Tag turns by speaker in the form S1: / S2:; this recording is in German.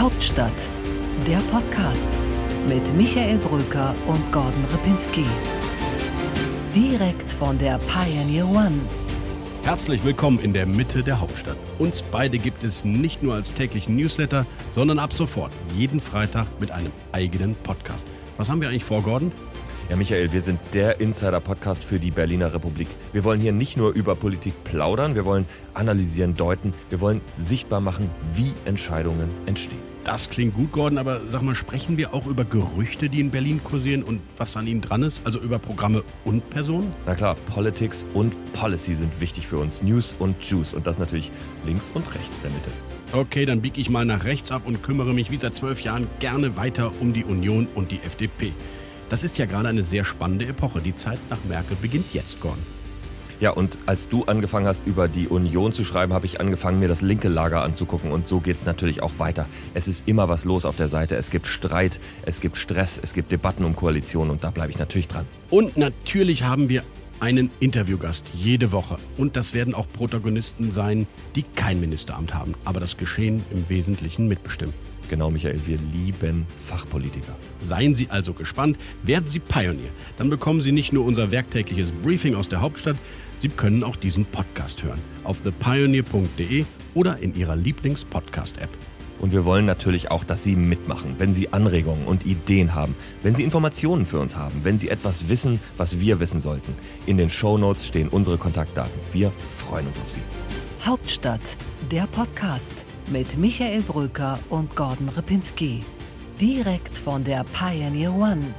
S1: Hauptstadt, der Podcast mit Michael Brücker und Gordon Ripinski. Direkt von der Pioneer One.
S2: Herzlich willkommen in der Mitte der Hauptstadt. Uns beide gibt es nicht nur als täglichen Newsletter, sondern ab sofort jeden Freitag mit einem eigenen Podcast. Was haben wir eigentlich vor, Gordon?
S3: Ja, Michael, wir sind der Insider-Podcast für die Berliner Republik. Wir wollen hier nicht nur über Politik plaudern, wir wollen analysieren, deuten, wir wollen sichtbar machen, wie Entscheidungen entstehen.
S2: Das klingt gut, Gordon, aber sag mal, sprechen wir auch über Gerüchte, die in Berlin kursieren und was an ihnen dran ist? Also über Programme und Personen?
S3: Na klar, Politics und Policy sind wichtig für uns. News und Juice und das natürlich links und rechts der Mitte.
S2: Okay, dann biege ich mal nach rechts ab und kümmere mich wie seit zwölf Jahren gerne weiter um die Union und die FDP. Das ist ja gerade eine sehr spannende Epoche. Die Zeit nach Merkel beginnt jetzt, Gordon.
S3: Ja, und als du angefangen hast, über die Union zu schreiben, habe ich angefangen, mir das linke Lager anzugucken. Und so geht es natürlich auch weiter. Es ist immer was los auf der Seite. Es gibt Streit, es gibt Stress, es gibt Debatten um Koalitionen und da bleibe ich natürlich dran.
S2: Und natürlich haben wir einen Interviewgast jede Woche. Und das werden auch Protagonisten sein, die kein Ministeramt haben, aber das Geschehen im Wesentlichen mitbestimmen.
S3: Genau, Michael, wir lieben Fachpolitiker.
S2: Seien Sie also gespannt, werden Sie Pionier. Dann bekommen Sie nicht nur unser werktägliches Briefing aus der Hauptstadt, Sie können auch diesen Podcast hören auf thepioneer.de oder in Ihrer Lieblings-Podcast-App.
S3: Und wir wollen natürlich auch, dass Sie mitmachen, wenn Sie Anregungen und Ideen haben, wenn Sie Informationen für uns haben, wenn Sie etwas wissen, was wir wissen sollten. In den Show Notes stehen unsere Kontaktdaten. Wir freuen uns auf Sie.
S1: Hauptstadt, der Podcast mit Michael Brücker und Gordon Ripinski. Direkt von der Pioneer One.